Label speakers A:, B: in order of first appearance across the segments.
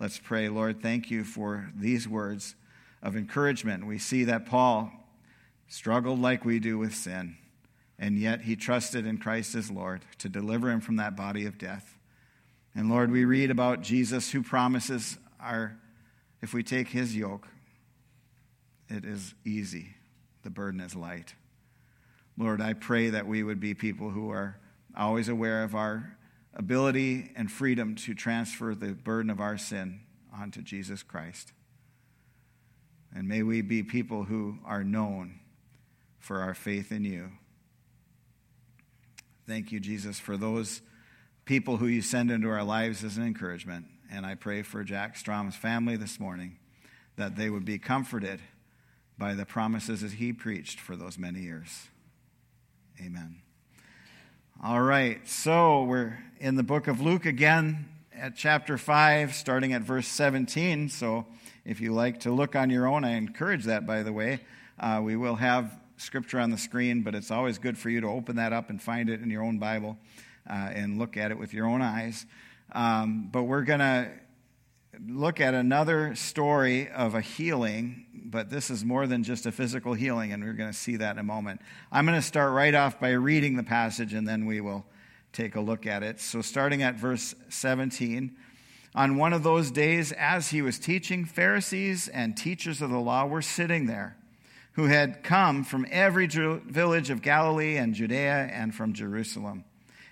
A: Let's pray. Lord, thank you for these words of encouragement. We see that Paul struggled like we do with sin, and yet he trusted in Christ as Lord to deliver him from that body of death. And Lord, we read about Jesus who promises our, if we take his yoke, it is easy, the burden is light. Lord, I pray that we would be people who are always aware of our ability and freedom to transfer the burden of our sin onto Jesus Christ. And may we be people who are known for our faith in you. Thank you, Jesus, for those people who you send into our lives as an encouragement. And I pray for Jack Strom's family this morning that they would be comforted by the promises that he preached for those many years. Amen. All right, so we're in the book of Luke again at chapter 5, starting at verse 17. So if you like to look on your own, I encourage that, by the way. Uh, we will have scripture on the screen, but it's always good for you to open that up and find it in your own Bible uh, and look at it with your own eyes. Um, but we're going to look at another story of a healing, but this is more than just a physical healing, and we're going to see that in a moment. I'm going to start right off by reading the passage, and then we will take a look at it. So, starting at verse 17. On one of those days, as he was teaching, Pharisees and teachers of the law were sitting there, who had come from every village of Galilee and Judea and from Jerusalem.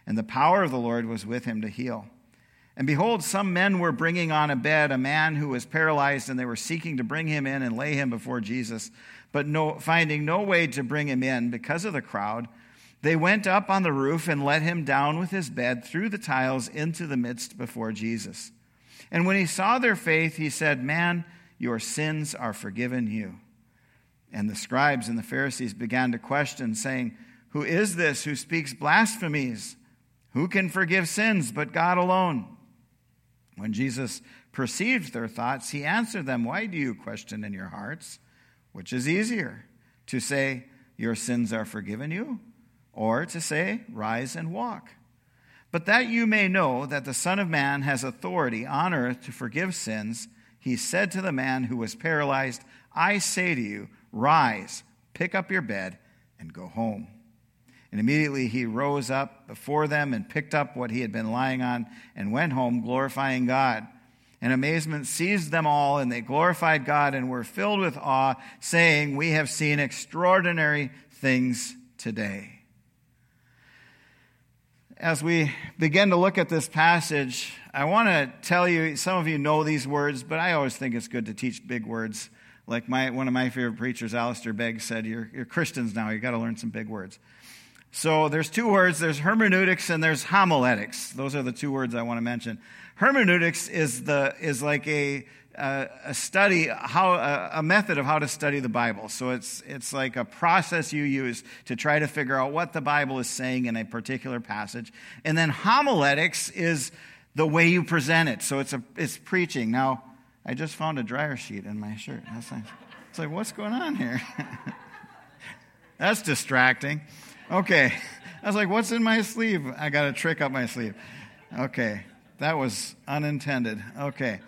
A: And the power of the Lord was with him to heal. And behold, some men were bringing on a bed a man who was paralyzed, and they were seeking to bring him in and lay him before Jesus. But no, finding no way to bring him in because of the crowd, they went up on the roof and let him down with his bed through the tiles into the midst before Jesus. And when he saw their faith, he said, Man, your sins are forgiven you. And the scribes and the Pharisees began to question, saying, Who is this who speaks blasphemies? Who can forgive sins but God alone? When Jesus perceived their thoughts, he answered them, Why do you question in your hearts? Which is easier, to say, Your sins are forgiven you, or to say, Rise and walk? But that you may know that the Son of Man has authority on earth to forgive sins, he said to the man who was paralyzed, I say to you, Rise, pick up your bed, and go home. And immediately he rose up before them and picked up what he had been lying on and went home, glorifying God. And amazement seized them all, and they glorified God and were filled with awe, saying, We have seen extraordinary things today. As we begin to look at this passage, I want to tell you some of you know these words, but I always think it's good to teach big words. Like my, one of my favorite preachers, Alistair Begg, said, You're, you're Christians now, you've got to learn some big words. So there's two words there's hermeneutics and there's homiletics. Those are the two words I want to mention. Hermeneutics is, the, is like a, a, a study, how, a, a, method of how to study the Bible. So it's, it's like a process you use to try to figure out what the Bible is saying in a particular passage. And then homiletics is the way you present it. So it's, a, it's preaching. Now, I just found a dryer sheet in my shirt. That's like, it's like, what's going on here? That's distracting. Okay. I was like, what's in my sleeve? I got a trick up my sleeve. Okay. That was unintended. Okay.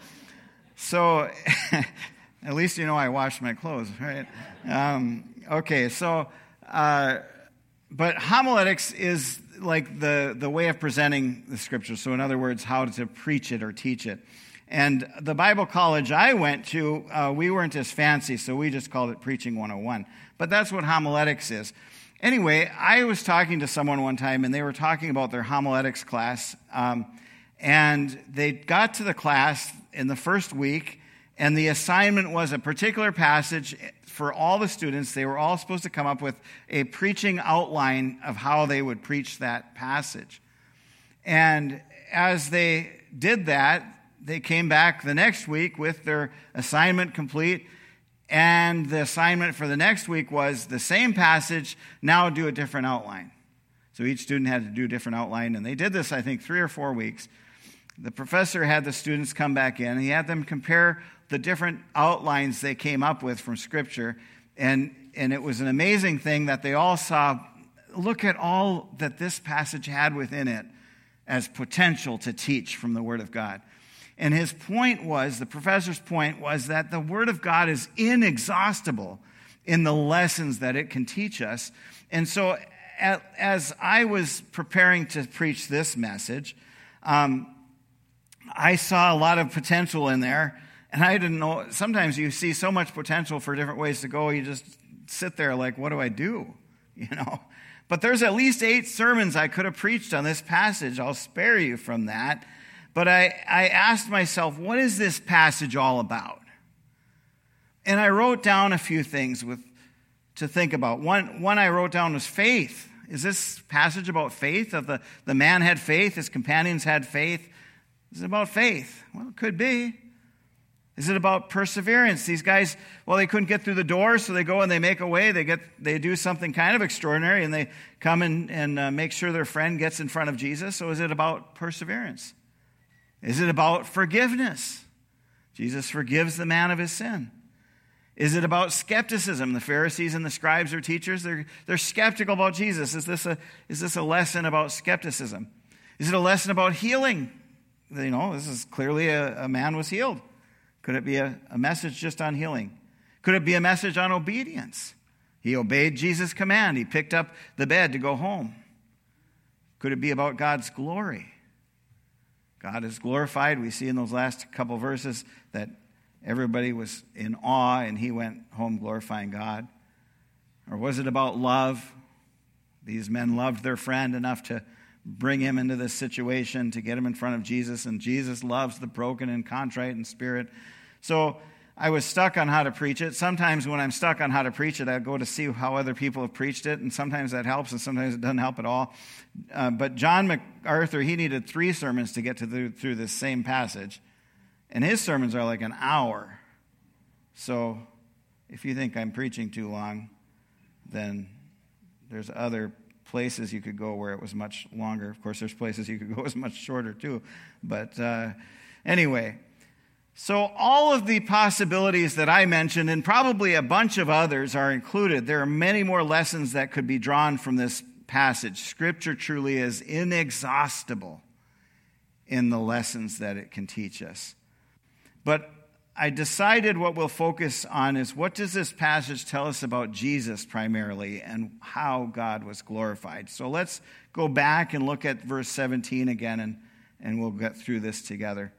A: So, at least you know I washed my clothes, right? Um, okay. So, uh, but homiletics is like the, the way of presenting the scripture. So, in other words, how to preach it or teach it. And the Bible college I went to, uh, we weren't as fancy, so we just called it Preaching 101. But that's what homiletics is. Anyway, I was talking to someone one time, and they were talking about their homiletics class. Um, and they got to the class in the first week, and the assignment was a particular passage for all the students. They were all supposed to come up with a preaching outline of how they would preach that passage. And as they did that, they came back the next week with their assignment complete and the assignment for the next week was the same passage, now do a different outline. So each student had to do a different outline, and they did this, I think, three or four weeks. The professor had the students come back in, he had them compare the different outlines they came up with from Scripture. And, and it was an amazing thing that they all saw look at all that this passage had within it as potential to teach from the Word of God. And his point was, the professor's point was that the Word of God is inexhaustible in the lessons that it can teach us. And so, as I was preparing to preach this message, um, I saw a lot of potential in there. And I didn't know, sometimes you see so much potential for different ways to go, you just sit there like, what do I do? You know? But there's at least eight sermons I could have preached on this passage. I'll spare you from that. But I, I asked myself, what is this passage all about? And I wrote down a few things with, to think about. One, one I wrote down was faith. Is this passage about faith? Of the, the man had faith, his companions had faith. Is it about faith? Well, it could be. Is it about perseverance? These guys, well, they couldn't get through the door, so they go and they make a way. They get, they do something kind of extraordinary, and they come and, and uh, make sure their friend gets in front of Jesus. So is it about perseverance? Is it about forgiveness? Jesus forgives the man of his sin. Is it about skepticism? The Pharisees and the scribes or teachers, they're, they're skeptical about Jesus. Is this, a, is this a lesson about skepticism? Is it a lesson about healing? You know, this is clearly a, a man was healed. Could it be a, a message just on healing? Could it be a message on obedience? He obeyed Jesus' command. He picked up the bed to go home. Could it be about God's glory? God is glorified. We see in those last couple verses that everybody was in awe and he went home glorifying God. Or was it about love? These men loved their friend enough to bring him into this situation, to get him in front of Jesus, and Jesus loves the broken and contrite in spirit. So I was stuck on how to preach it. Sometimes when I'm stuck on how to preach it, I go to see how other people have preached it, and sometimes that helps, and sometimes it doesn't help at all. Uh, but John MacArthur, he needed three sermons to get to the, through this same passage, and his sermons are like an hour. So if you think I'm preaching too long, then there's other places you could go where it was much longer. Of course, there's places you could go as much shorter too. But uh, anyway, so, all of the possibilities that I mentioned, and probably a bunch of others, are included. There are many more lessons that could be drawn from this passage. Scripture truly is inexhaustible in the lessons that it can teach us. But I decided what we'll focus on is what does this passage tell us about Jesus primarily and how God was glorified. So let's go back and look at verse 17 again, and, and we'll get through this together.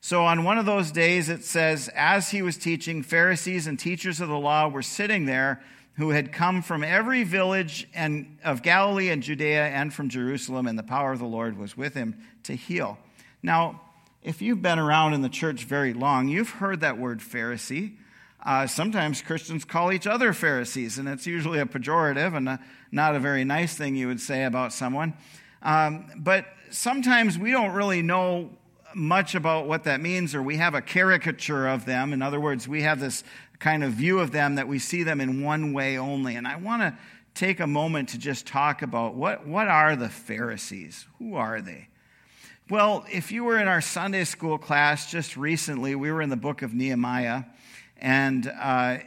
A: So on one of those days, it says, as he was teaching, Pharisees and teachers of the law were sitting there who had come from every village and of Galilee and Judea and from Jerusalem, and the power of the Lord was with him to heal. Now, if you've been around in the church very long, you've heard that word Pharisee. Uh, sometimes Christians call each other Pharisees, and it's usually a pejorative and a, not a very nice thing you would say about someone. Um, but sometimes we don't really know much about what that means, or we have a caricature of them. In other words, we have this kind of view of them that we see them in one way only. And I want to take a moment to just talk about what, what are the Pharisees? Who are they? Well, if you were in our Sunday school class just recently, we were in the book of Nehemiah, and uh,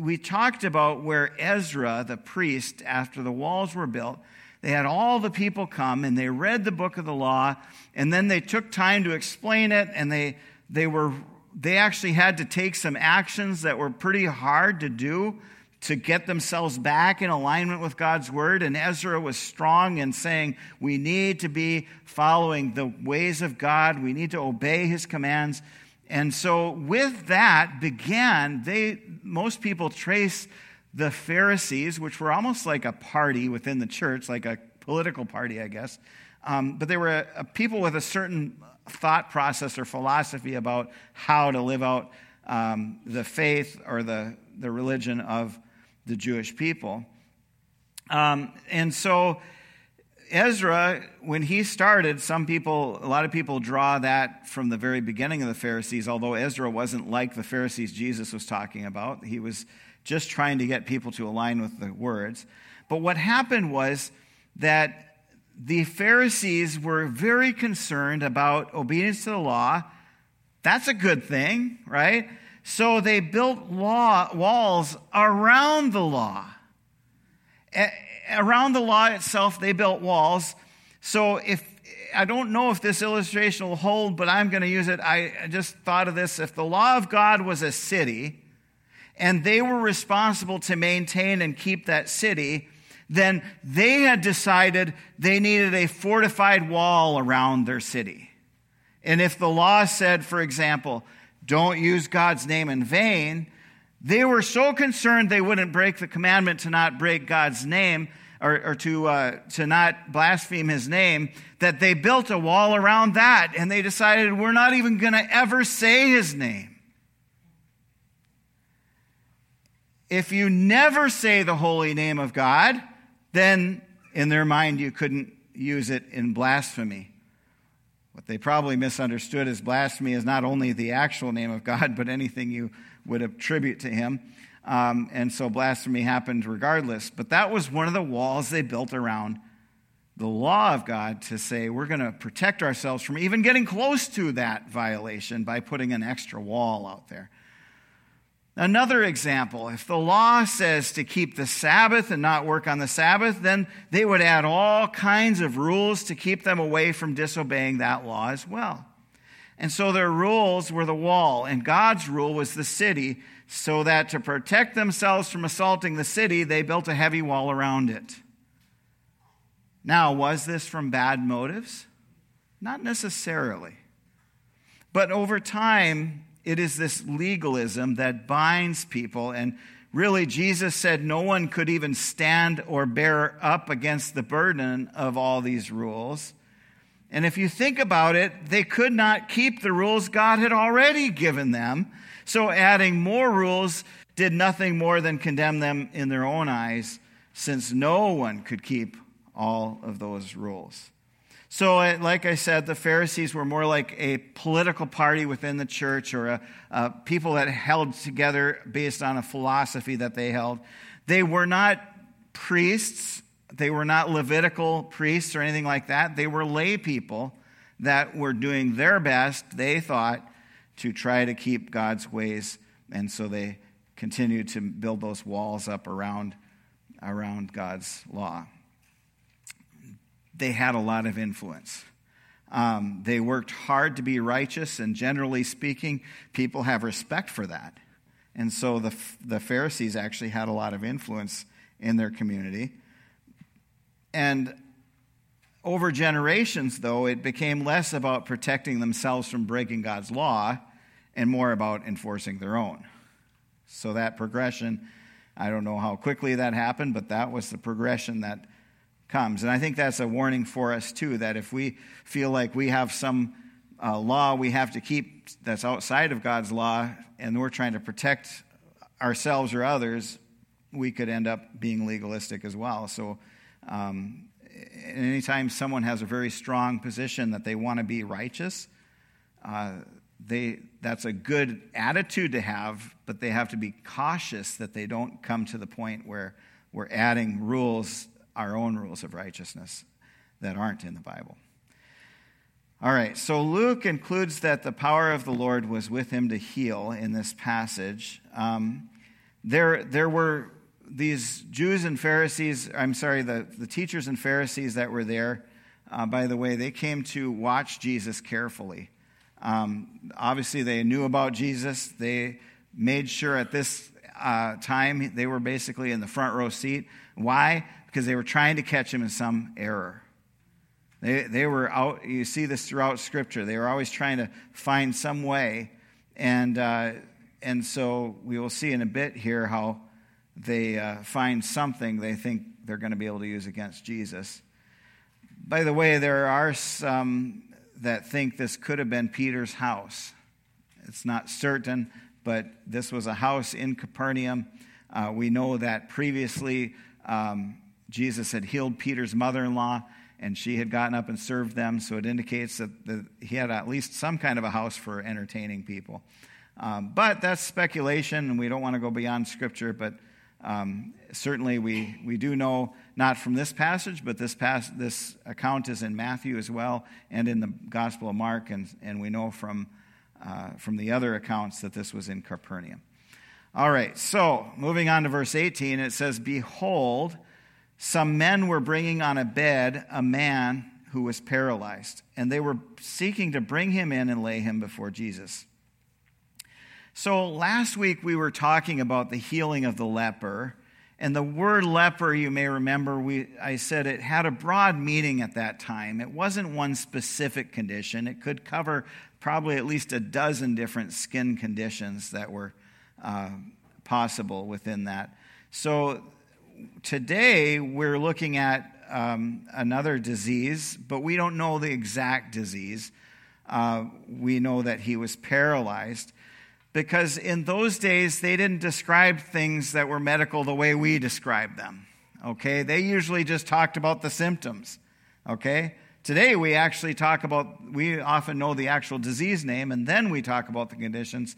A: we talked about where Ezra, the priest, after the walls were built, they had all the people come and they read the book of the law, and then they took time to explain it, and they, they, were, they actually had to take some actions that were pretty hard to do to get themselves back in alignment with God's word. And Ezra was strong in saying, we need to be following the ways of God, we need to obey his commands. And so, with that began, they, most people trace the Pharisees, which were almost like a party within the church, like a political party, I guess, um, but they were a, a people with a certain thought process or philosophy about how to live out um, the faith or the, the religion of the Jewish people. Um, and so, Ezra, when he started, some people, a lot of people draw that from the very beginning of the Pharisees, although Ezra wasn't like the Pharisees Jesus was talking about. He was just trying to get people to align with the words. But what happened was that the Pharisees were very concerned about obedience to the law. That's a good thing, right? So they built law, walls around the law. Around the law itself, they built walls. So if I don't know if this illustration will hold, but I'm going to use it. I just thought of this. If the law of God was a city, and they were responsible to maintain and keep that city, then they had decided they needed a fortified wall around their city. And if the law said, for example, don't use God's name in vain, they were so concerned they wouldn't break the commandment to not break God's name or, or to, uh, to not blaspheme his name that they built a wall around that and they decided we're not even going to ever say his name. If you never say the holy name of God, then in their mind you couldn't use it in blasphemy. What they probably misunderstood as blasphemy is not only the actual name of God, but anything you would attribute to him. Um, and so blasphemy happened regardless. But that was one of the walls they built around the law of God to say we're going to protect ourselves from even getting close to that violation by putting an extra wall out there. Another example if the law says to keep the Sabbath and not work on the Sabbath, then they would add all kinds of rules to keep them away from disobeying that law as well. And so their rules were the wall, and God's rule was the city, so that to protect themselves from assaulting the city, they built a heavy wall around it. Now, was this from bad motives? Not necessarily. But over time, it is this legalism that binds people. And really, Jesus said no one could even stand or bear up against the burden of all these rules. And if you think about it, they could not keep the rules God had already given them. So adding more rules did nothing more than condemn them in their own eyes, since no one could keep all of those rules. So, like I said, the Pharisees were more like a political party within the church or a, a people that held together based on a philosophy that they held. They were not priests, they were not Levitical priests or anything like that. They were lay people that were doing their best, they thought, to try to keep God's ways. And so they continued to build those walls up around, around God's law they had a lot of influence. Um, they worked hard to be righteous, and generally speaking, people have respect for that. And so the, the Pharisees actually had a lot of influence in their community. And over generations, though, it became less about protecting themselves from breaking God's law and more about enforcing their own. So that progression, I don't know how quickly that happened, but that was the progression that comes. And I think that's a warning for us, too, that if we feel like we have some uh, law we have to keep that's outside of God's law and we're trying to protect ourselves or others, we could end up being legalistic as well. So, um, anytime someone has a very strong position that they want to be righteous, uh, they, that's a good attitude to have, but they have to be cautious that they don't come to the point where we're adding rules our own rules of righteousness that aren't in the Bible. All right, so Luke includes that the power of the Lord was with him to heal in this passage. Um, there, there were these Jews and Pharisees, I'm sorry, the, the teachers and Pharisees that were there. Uh, by the way, they came to watch Jesus carefully. Um, obviously, they knew about Jesus. They made sure at this uh, time they were basically in the front row seat. Why? because they were trying to catch him in some error. They, they were out, you see this throughout Scripture. They were always trying to find some way. And, uh, and so we will see in a bit here how they uh, find something they think they're going to be able to use against Jesus. By the way, there are some that think this could have been Peter's house. It's not certain, but this was a house in Capernaum. Uh, we know that previously um, Jesus had healed Peter's mother in law, and she had gotten up and served them, so it indicates that the, he had at least some kind of a house for entertaining people. Um, but that's speculation, and we don't want to go beyond Scripture, but um, certainly we, we do know, not from this passage, but this, pas- this account is in Matthew as well and in the Gospel of Mark, and, and we know from, uh, from the other accounts that this was in Capernaum. All right, so moving on to verse 18, it says, Behold, some men were bringing on a bed a man who was paralyzed, and they were seeking to bring him in and lay him before Jesus. So last week we were talking about the healing of the leper. And the word leper, you may remember, we, I said it had a broad meaning at that time. It wasn't one specific condition, it could cover probably at least a dozen different skin conditions that were uh, possible within that. So today we're looking at um, another disease, but we don't know the exact disease. Uh, we know that he was paralyzed because in those days they didn't describe things that were medical the way we describe them. Okay? They usually just talked about the symptoms. Okay? Today we actually talk about, we often know the actual disease name and then we talk about the conditions.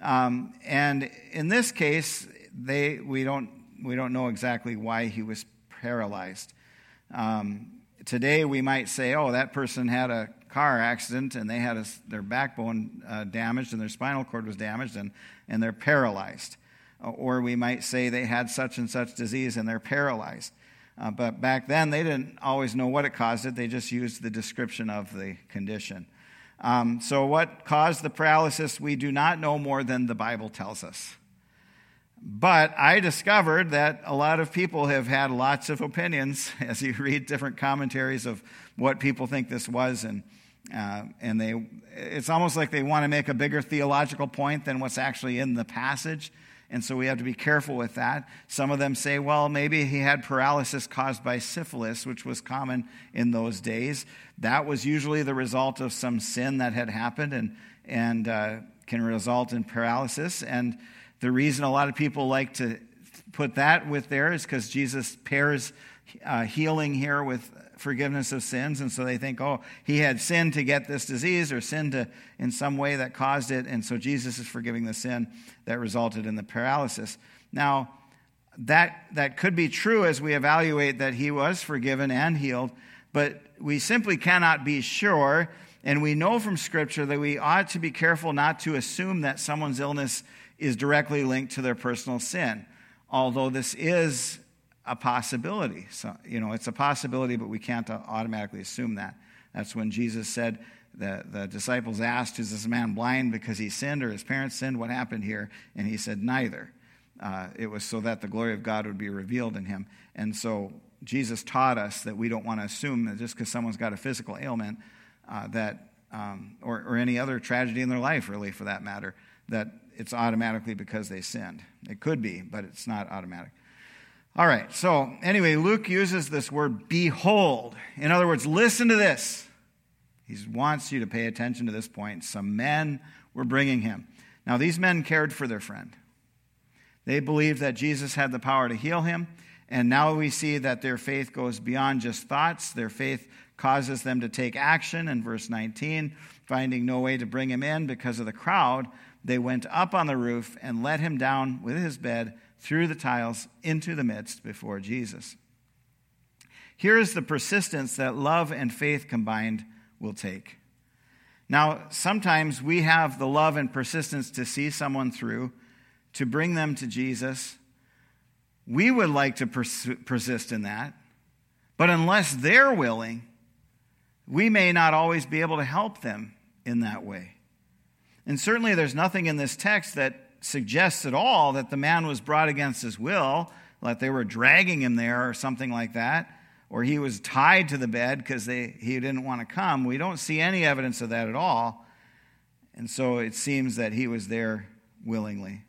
A: Um, and in this case, they, we, don't, we don't know exactly why he was paralyzed. Um, today we might say, oh, that person had a car accident and they had a, their backbone uh, damaged and their spinal cord was damaged and, and they're paralyzed. Uh, or we might say they had such and such disease and they're paralyzed. Uh, but back then they didn't always know what it caused it, they just used the description of the condition. Um, so, what caused the paralysis, we do not know more than the Bible tells us. But I discovered that a lot of people have had lots of opinions as you read different commentaries of what people think this was. And, uh, and they, it's almost like they want to make a bigger theological point than what's actually in the passage. And so we have to be careful with that. Some of them say, well, maybe he had paralysis caused by syphilis, which was common in those days. That was usually the result of some sin that had happened and, and uh, can result in paralysis. And the reason a lot of people like to put that with there is because Jesus pairs uh, healing here with forgiveness of sins. And so they think, oh, he had sin to get this disease or sin to, in some way that caused it. And so Jesus is forgiving the sin that resulted in the paralysis. Now, that, that could be true as we evaluate that he was forgiven and healed, but we simply cannot be sure. And we know from Scripture that we ought to be careful not to assume that someone's illness is directly linked to their personal sin, although this is a possibility. So, you know, it's a possibility, but we can't automatically assume that. That's when Jesus said, the, the disciples asked, Is this man blind because he sinned or his parents sinned? What happened here? And he said, Neither. Uh, it was so that the glory of God would be revealed in him. And so Jesus taught us that we don't want to assume that just because someone's got a physical ailment, uh, that, um, or, or any other tragedy in their life, really, for that matter, that it's automatically because they sinned. It could be, but it's not automatic. All right, so anyway, Luke uses this word behold. In other words, listen to this. He wants you to pay attention to this point. Some men were bringing him. Now, these men cared for their friend. They believed that Jesus had the power to heal him, and now we see that their faith goes beyond just thoughts. Their faith causes them to take action. In verse 19, finding no way to bring him in because of the crowd, they went up on the roof and let him down with his bed through the tiles into the midst before Jesus. Here is the persistence that love and faith combined will take. Now, sometimes we have the love and persistence to see someone through, to bring them to Jesus. We would like to pers- persist in that. But unless they're willing, we may not always be able to help them in that way. And certainly there's nothing in this text that suggests at all that the man was brought against his will, like they were dragging him there or something like that, or he was tied to the bed because he didn't want to come. We don't see any evidence of that at all. And so it seems that he was there willingly.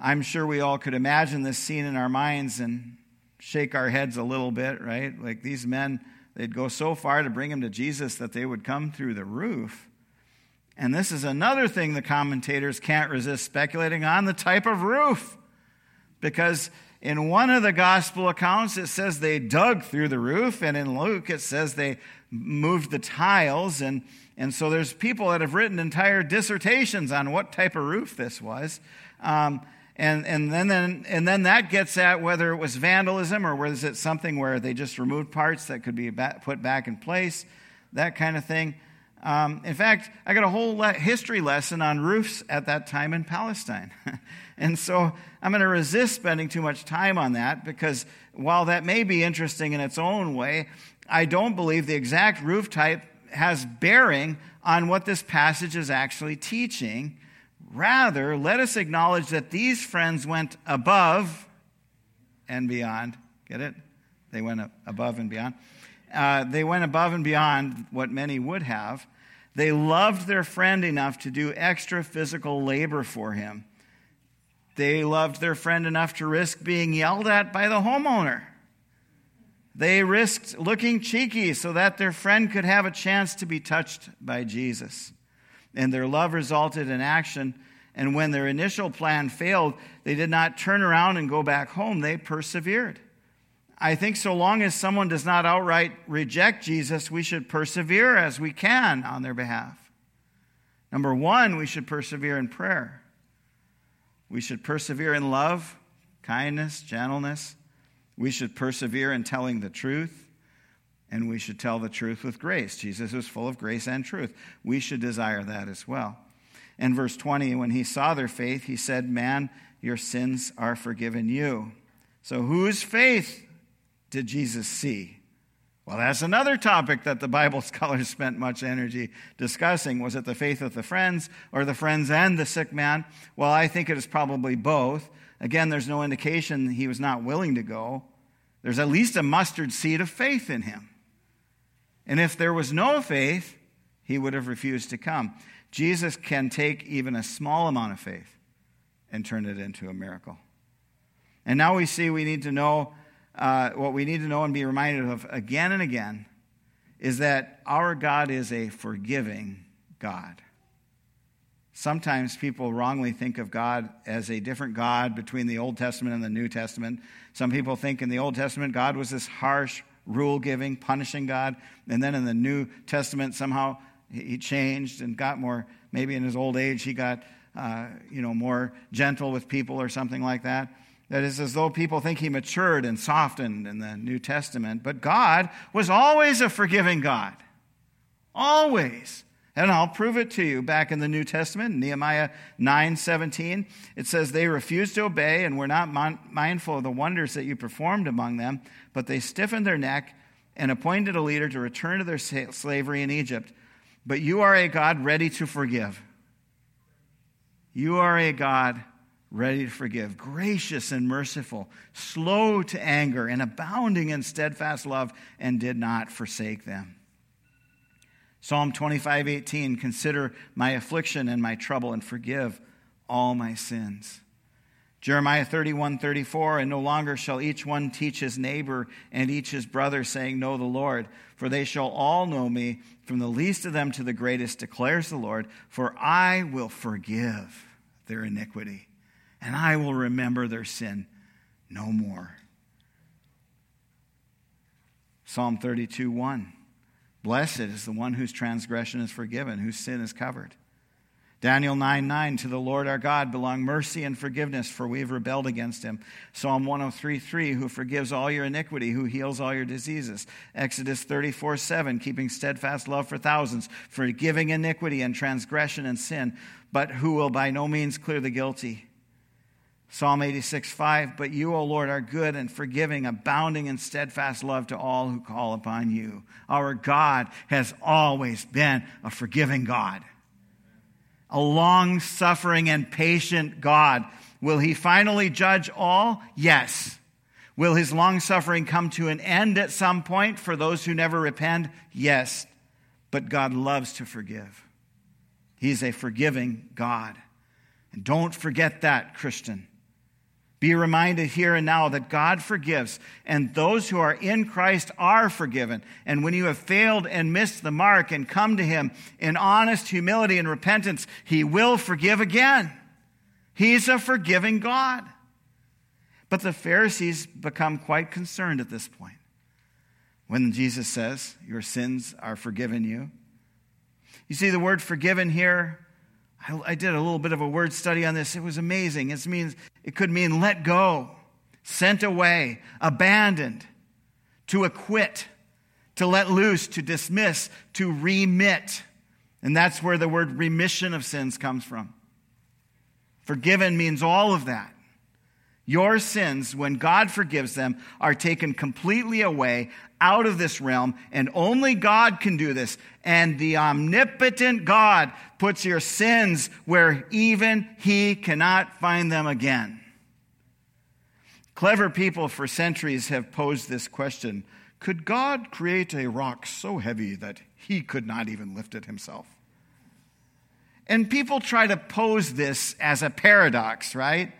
A: I'm sure we all could imagine this scene in our minds and shake our heads a little bit, right? Like these men, they'd go so far to bring him to Jesus that they would come through the roof. And this is another thing the commentators can't resist speculating on the type of roof. Because in one of the gospel accounts, it says they dug through the roof, and in Luke, it says they moved the tiles. And, and so there's people that have written entire dissertations on what type of roof this was. Um, and, and, then, then, and then that gets at whether it was vandalism or was it something where they just removed parts that could be put back in place, that kind of thing. Um, in fact, I got a whole le- history lesson on roofs at that time in Palestine. and so I'm going to resist spending too much time on that because while that may be interesting in its own way, I don't believe the exact roof type has bearing on what this passage is actually teaching. Rather, let us acknowledge that these friends went above and beyond. Get it? They went above and beyond. Uh, they went above and beyond what many would have. They loved their friend enough to do extra physical labor for him. They loved their friend enough to risk being yelled at by the homeowner. They risked looking cheeky so that their friend could have a chance to be touched by Jesus. And their love resulted in action. And when their initial plan failed, they did not turn around and go back home. They persevered. I think so long as someone does not outright reject Jesus, we should persevere as we can on their behalf. Number one, we should persevere in prayer. We should persevere in love, kindness, gentleness, we should persevere in telling the truth, and we should tell the truth with grace. Jesus was full of grace and truth. We should desire that as well. In verse 20, when he saw their faith, he said, Man, your sins are forgiven you. So, whose faith did Jesus see? Well, that's another topic that the Bible scholars spent much energy discussing. Was it the faith of the friends or the friends and the sick man? Well, I think it is probably both. Again, there's no indication he was not willing to go. There's at least a mustard seed of faith in him. And if there was no faith, he would have refused to come. Jesus can take even a small amount of faith and turn it into a miracle. And now we see we need to know uh, what we need to know and be reminded of again and again is that our God is a forgiving God. Sometimes people wrongly think of God as a different God between the Old Testament and the New Testament. Some people think in the Old Testament God was this harsh, rule giving, punishing God. And then in the New Testament, somehow he changed and got more, maybe in his old age, he got, uh, you know, more gentle with people or something like that. That is as though people think he matured and softened in the New Testament. But God was always a forgiving God. Always. And I'll prove it to you back in the New Testament, Nehemiah 9 17. It says, They refused to obey and were not mindful of the wonders that you performed among them, but they stiffened their neck and appointed a leader to return to their slavery in Egypt. But you are a God ready to forgive. You are a God ready to forgive, gracious and merciful, slow to anger, and abounding in steadfast love, and did not forsake them. Psalm 25, 18, consider my affliction and my trouble and forgive all my sins. Jeremiah 31, 34, and no longer shall each one teach his neighbor and each his brother, saying, Know the Lord, for they shall all know me, from the least of them to the greatest, declares the Lord, for I will forgive their iniquity, and I will remember their sin no more. Psalm 32, 1. Blessed is the one whose transgression is forgiven, whose sin is covered. Daniel 9 9, to the Lord our God belong mercy and forgiveness, for we have rebelled against him. Psalm 103 3, who forgives all your iniquity, who heals all your diseases. Exodus 34 7, keeping steadfast love for thousands, forgiving iniquity and transgression and sin, but who will by no means clear the guilty. Psalm 86, 5. But you, O Lord, are good and forgiving, abounding in steadfast love to all who call upon you. Our God has always been a forgiving God, a long suffering and patient God. Will he finally judge all? Yes. Will his long suffering come to an end at some point for those who never repent? Yes. But God loves to forgive. He's a forgiving God. And don't forget that, Christian. Be reminded here and now that God forgives, and those who are in Christ are forgiven. And when you have failed and missed the mark and come to Him in honest humility and repentance, He will forgive again. He's a forgiving God. But the Pharisees become quite concerned at this point when Jesus says, Your sins are forgiven you. You see, the word forgiven here I, I did a little bit of a word study on this. It was amazing. It means it could mean let go, sent away, abandoned, to acquit, to let loose, to dismiss, to remit. And that's where the word remission of sins comes from. Forgiven means all of that. Your sins, when God forgives them, are taken completely away out of this realm, and only God can do this. And the omnipotent God puts your sins where even He cannot find them again. Clever people for centuries have posed this question Could God create a rock so heavy that He could not even lift it Himself? And people try to pose this as a paradox, right?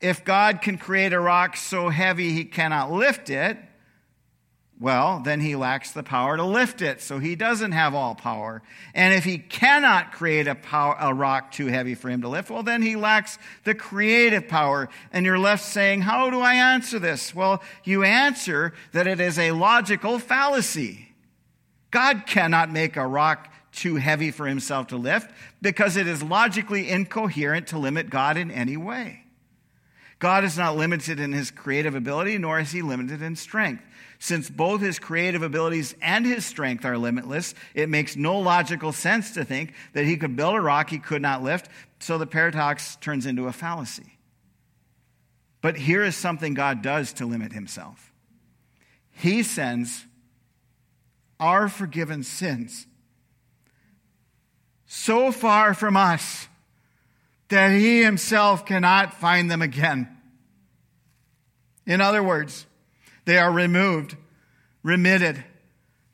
A: If God can create a rock so heavy he cannot lift it, well, then he lacks the power to lift it, so he doesn't have all power. And if he cannot create a, power, a rock too heavy for him to lift, well, then he lacks the creative power. And you're left saying, How do I answer this? Well, you answer that it is a logical fallacy. God cannot make a rock too heavy for himself to lift because it is logically incoherent to limit God in any way. God is not limited in his creative ability, nor is he limited in strength. Since both his creative abilities and his strength are limitless, it makes no logical sense to think that he could build a rock he could not lift, so the paradox turns into a fallacy. But here is something God does to limit himself He sends our forgiven sins so far from us that he himself cannot find them again. In other words, they are removed, remitted,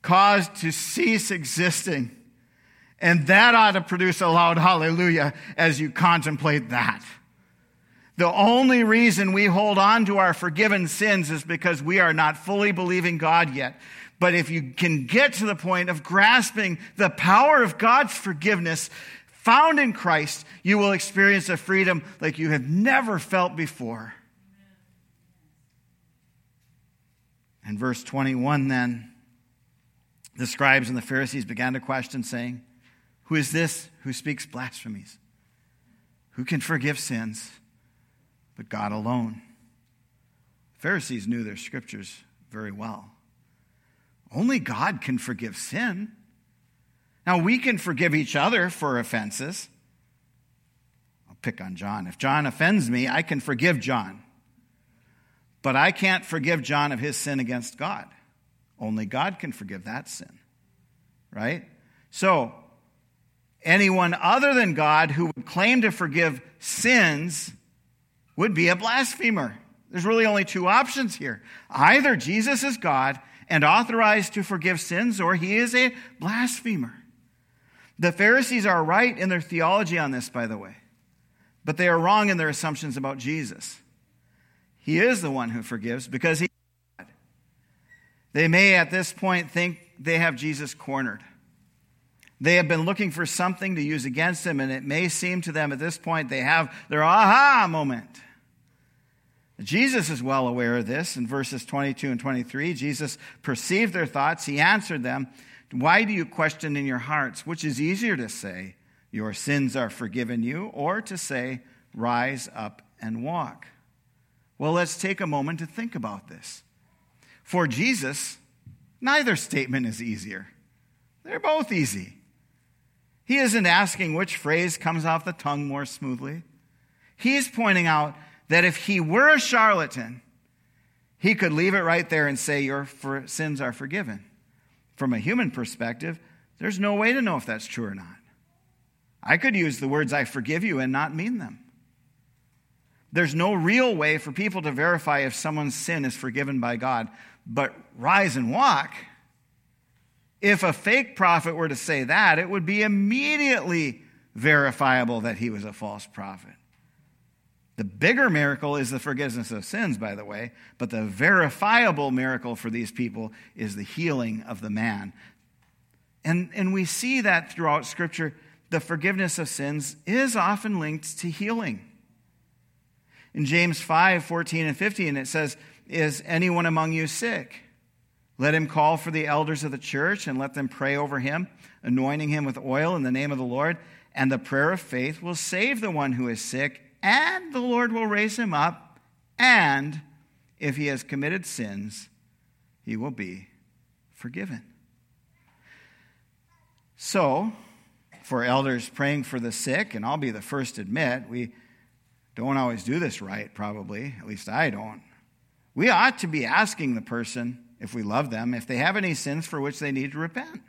A: caused to cease existing. And that ought to produce a loud hallelujah as you contemplate that. The only reason we hold on to our forgiven sins is because we are not fully believing God yet. But if you can get to the point of grasping the power of God's forgiveness, found in Christ, you will experience a freedom like you have never felt before. And verse 21 then, the scribes and the Pharisees began to question, saying, Who is this who speaks blasphemies? Who can forgive sins but God alone? The Pharisees knew their scriptures very well. Only God can forgive sin. Now, we can forgive each other for offenses. I'll pick on John. If John offends me, I can forgive John. But I can't forgive John of his sin against God. Only God can forgive that sin. Right? So, anyone other than God who would claim to forgive sins would be a blasphemer. There's really only two options here. Either Jesus is God and authorized to forgive sins, or he is a blasphemer. The Pharisees are right in their theology on this, by the way, but they are wrong in their assumptions about Jesus. He is the one who forgives because he. They may at this point think they have Jesus cornered. They have been looking for something to use against him, and it may seem to them at this point they have their aha moment. Jesus is well aware of this. In verses 22 and 23, Jesus perceived their thoughts. He answered them, why do you question in your hearts? Which is easier to say, Your sins are forgiven you, or to say, Rise up and walk? Well, let's take a moment to think about this. For Jesus, neither statement is easier, they're both easy. He isn't asking which phrase comes off the tongue more smoothly. He's pointing out that if he were a charlatan, he could leave it right there and say, Your sins are forgiven. From a human perspective, there's no way to know if that's true or not. I could use the words, I forgive you, and not mean them. There's no real way for people to verify if someone's sin is forgiven by God. But rise and walk, if a fake prophet were to say that, it would be immediately verifiable that he was a false prophet. The bigger miracle is the forgiveness of sins, by the way, but the verifiable miracle for these people is the healing of the man. And, and we see that throughout Scripture. The forgiveness of sins is often linked to healing. In James 5 14 and 15, it says, Is anyone among you sick? Let him call for the elders of the church and let them pray over him, anointing him with oil in the name of the Lord. And the prayer of faith will save the one who is sick and the Lord will raise him up, and if he has committed sins, he will be forgiven. So, for elders praying for the sick, and I'll be the first to admit, we don't always do this right, probably. At least I don't. We ought to be asking the person, if we love them, if they have any sins for which they need to repent.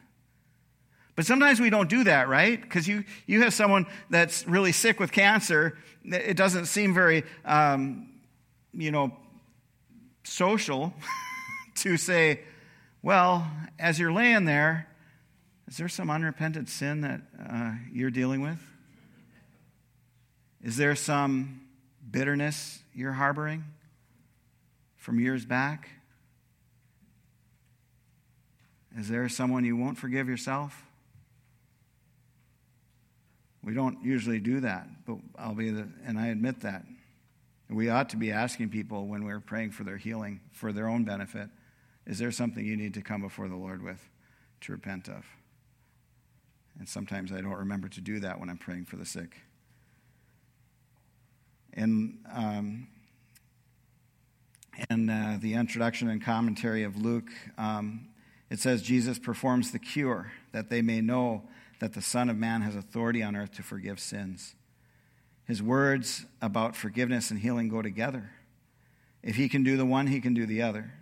A: But sometimes we don't do that, right? Because you, you have someone that's really sick with cancer. It doesn't seem very, um, you know, social to say, well, as you're laying there, is there some unrepentant sin that uh, you're dealing with? Is there some bitterness you're harboring from years back? Is there someone you won't forgive yourself? We don't usually do that, but I'll be the, and I admit that. We ought to be asking people when we're praying for their healing, for their own benefit, is there something you need to come before the Lord with to repent of? And sometimes I don't remember to do that when I'm praying for the sick. In, um, in uh, the introduction and commentary of Luke, um, it says Jesus performs the cure that they may know that the Son of Man has authority on earth to forgive sins. His words about forgiveness and healing go together. If he can do the one, he can do the other.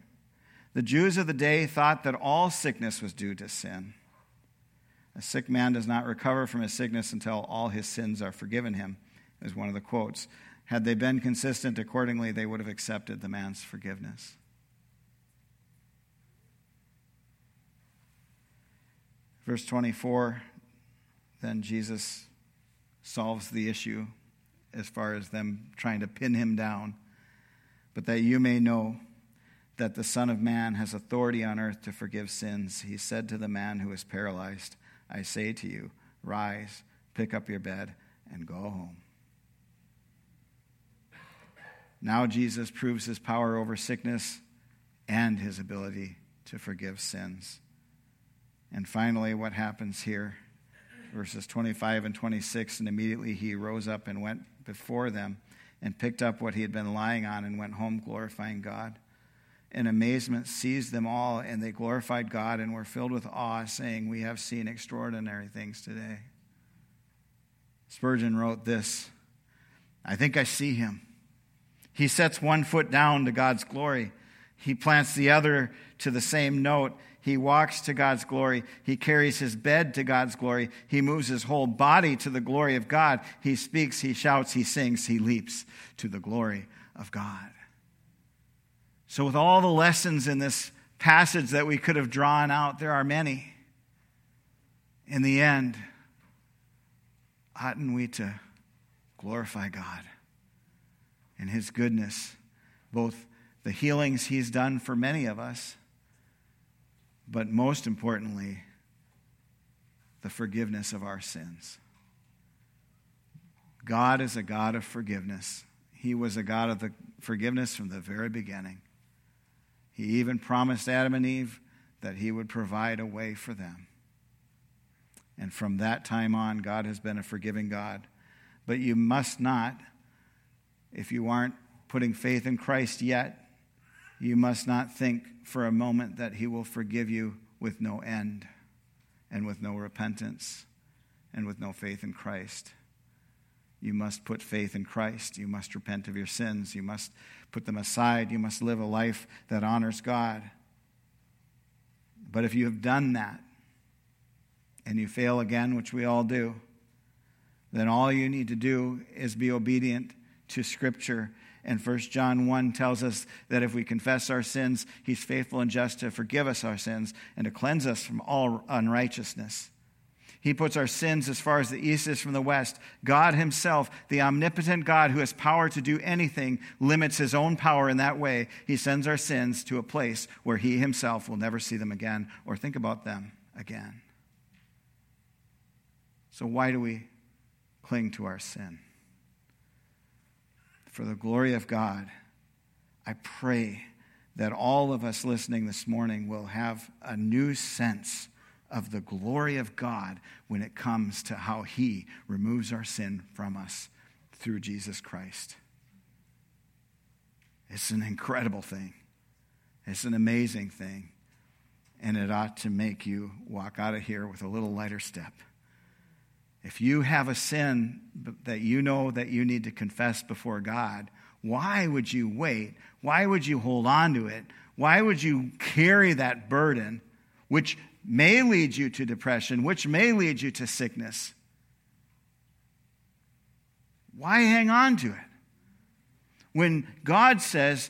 A: The Jews of the day thought that all sickness was due to sin. A sick man does not recover from his sickness until all his sins are forgiven him, is one of the quotes. Had they been consistent accordingly, they would have accepted the man's forgiveness. Verse 24 then Jesus solves the issue as far as them trying to pin him down. But that you may know that the Son of Man has authority on earth to forgive sins, he said to the man who was paralyzed, I say to you, rise, pick up your bed, and go home. Now Jesus proves his power over sickness and his ability to forgive sins. And finally, what happens here? Verses 25 and 26 And immediately he rose up and went before them and picked up what he had been lying on and went home glorifying God. And amazement seized them all, and they glorified God and were filled with awe, saying, We have seen extraordinary things today. Spurgeon wrote this I think I see him. He sets one foot down to God's glory, he plants the other to the same note. He walks to God's glory. He carries his bed to God's glory. He moves his whole body to the glory of God. He speaks, he shouts, he sings, he leaps to the glory of God. So, with all the lessons in this passage that we could have drawn out, there are many. In the end, oughtn't we to glorify God and his goodness, both the healings he's done for many of us but most importantly, the forgiveness of our sins. God is a God of forgiveness. He was a God of the forgiveness from the very beginning. He even promised Adam and Eve that he would provide a way for them. And from that time on, God has been a forgiving God. But you must not, if you aren't putting faith in Christ yet, you must not think for a moment that he will forgive you with no end and with no repentance and with no faith in Christ. You must put faith in Christ. You must repent of your sins. You must put them aside. You must live a life that honors God. But if you have done that and you fail again, which we all do, then all you need to do is be obedient to Scripture and 1 John 1 tells us that if we confess our sins, he's faithful and just to forgive us our sins and to cleanse us from all unrighteousness. He puts our sins as far as the east is from the west. God Himself, the omnipotent God who has power to do anything, limits His own power in that way. He sends our sins to a place where He Himself will never see them again or think about them again. So, why do we cling to our sin? For the glory of God, I pray that all of us listening this morning will have a new sense of the glory of God when it comes to how He removes our sin from us through Jesus Christ. It's an incredible thing, it's an amazing thing. and it ought to make you walk out of here with a little lighter step. If you have a sin that you know that you need to confess before God, why would you wait? Why would you hold on to it? Why would you carry that burden, which may lead you to depression, which may lead you to sickness? Why hang on to it? When God says,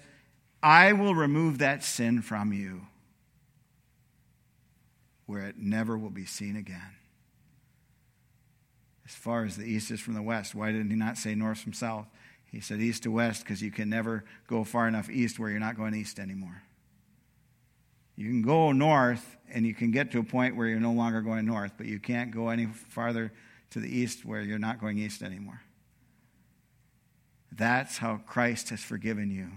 A: I will remove that sin from you, where it never will be seen again. As far as the east is from the west, why didn't he not say north from south? He said east to west because you can never go far enough east where you're not going east anymore. You can go north and you can get to a point where you're no longer going north, but you can't go any farther to the east where you're not going east anymore. That's how Christ has forgiven you.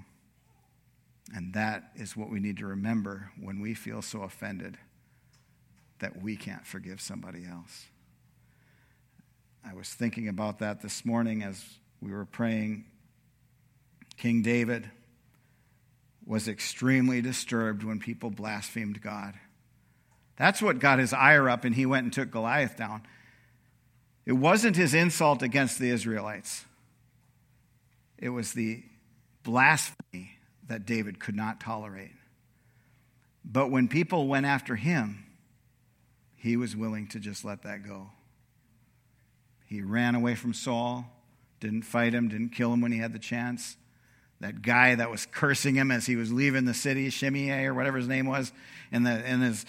A: And that is what we need to remember when we feel so offended that we can't forgive somebody else. I was thinking about that this morning as we were praying. King David was extremely disturbed when people blasphemed God. That's what got his ire up, and he went and took Goliath down. It wasn't his insult against the Israelites, it was the blasphemy that David could not tolerate. But when people went after him, he was willing to just let that go. He ran away from Saul, didn't fight him, didn't kill him when he had the chance. That guy that was cursing him as he was leaving the city, Shimei or whatever his name was, and, the, and his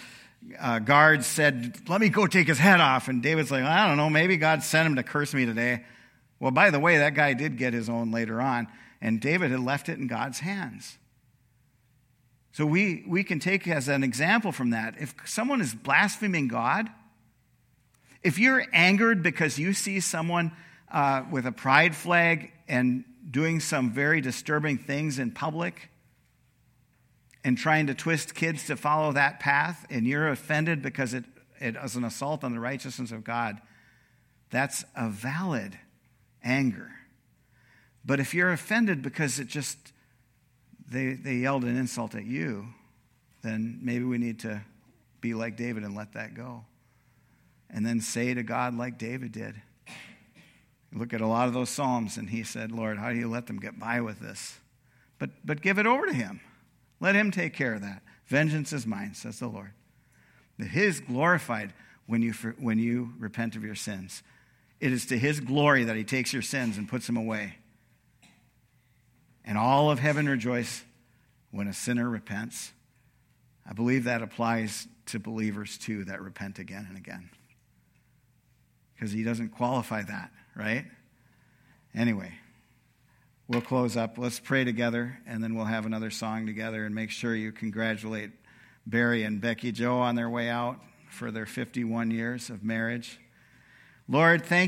A: uh, guards said, Let me go take his head off. And David's like, I don't know, maybe God sent him to curse me today. Well, by the way, that guy did get his own later on, and David had left it in God's hands. So we, we can take as an example from that. If someone is blaspheming God, if you're angered because you see someone uh, with a pride flag and doing some very disturbing things in public and trying to twist kids to follow that path, and you're offended because it, it is an assault on the righteousness of God, that's a valid anger. But if you're offended because it just, they, they yelled an insult at you, then maybe we need to be like David and let that go. And then say to God, like David did. Look at a lot of those Psalms, and he said, Lord, how do you let them get by with this? But, but give it over to him. Let him take care of that. Vengeance is mine, says the Lord. That his glorified when you, when you repent of your sins. It is to his glory that he takes your sins and puts them away. And all of heaven rejoice when a sinner repents. I believe that applies to believers too that repent again and again. Because he doesn't qualify that, right? Anyway, we'll close up. Let's pray together, and then we'll have another song together and make sure you congratulate Barry and Becky Joe on their way out for their 51 years of marriage. Lord, thank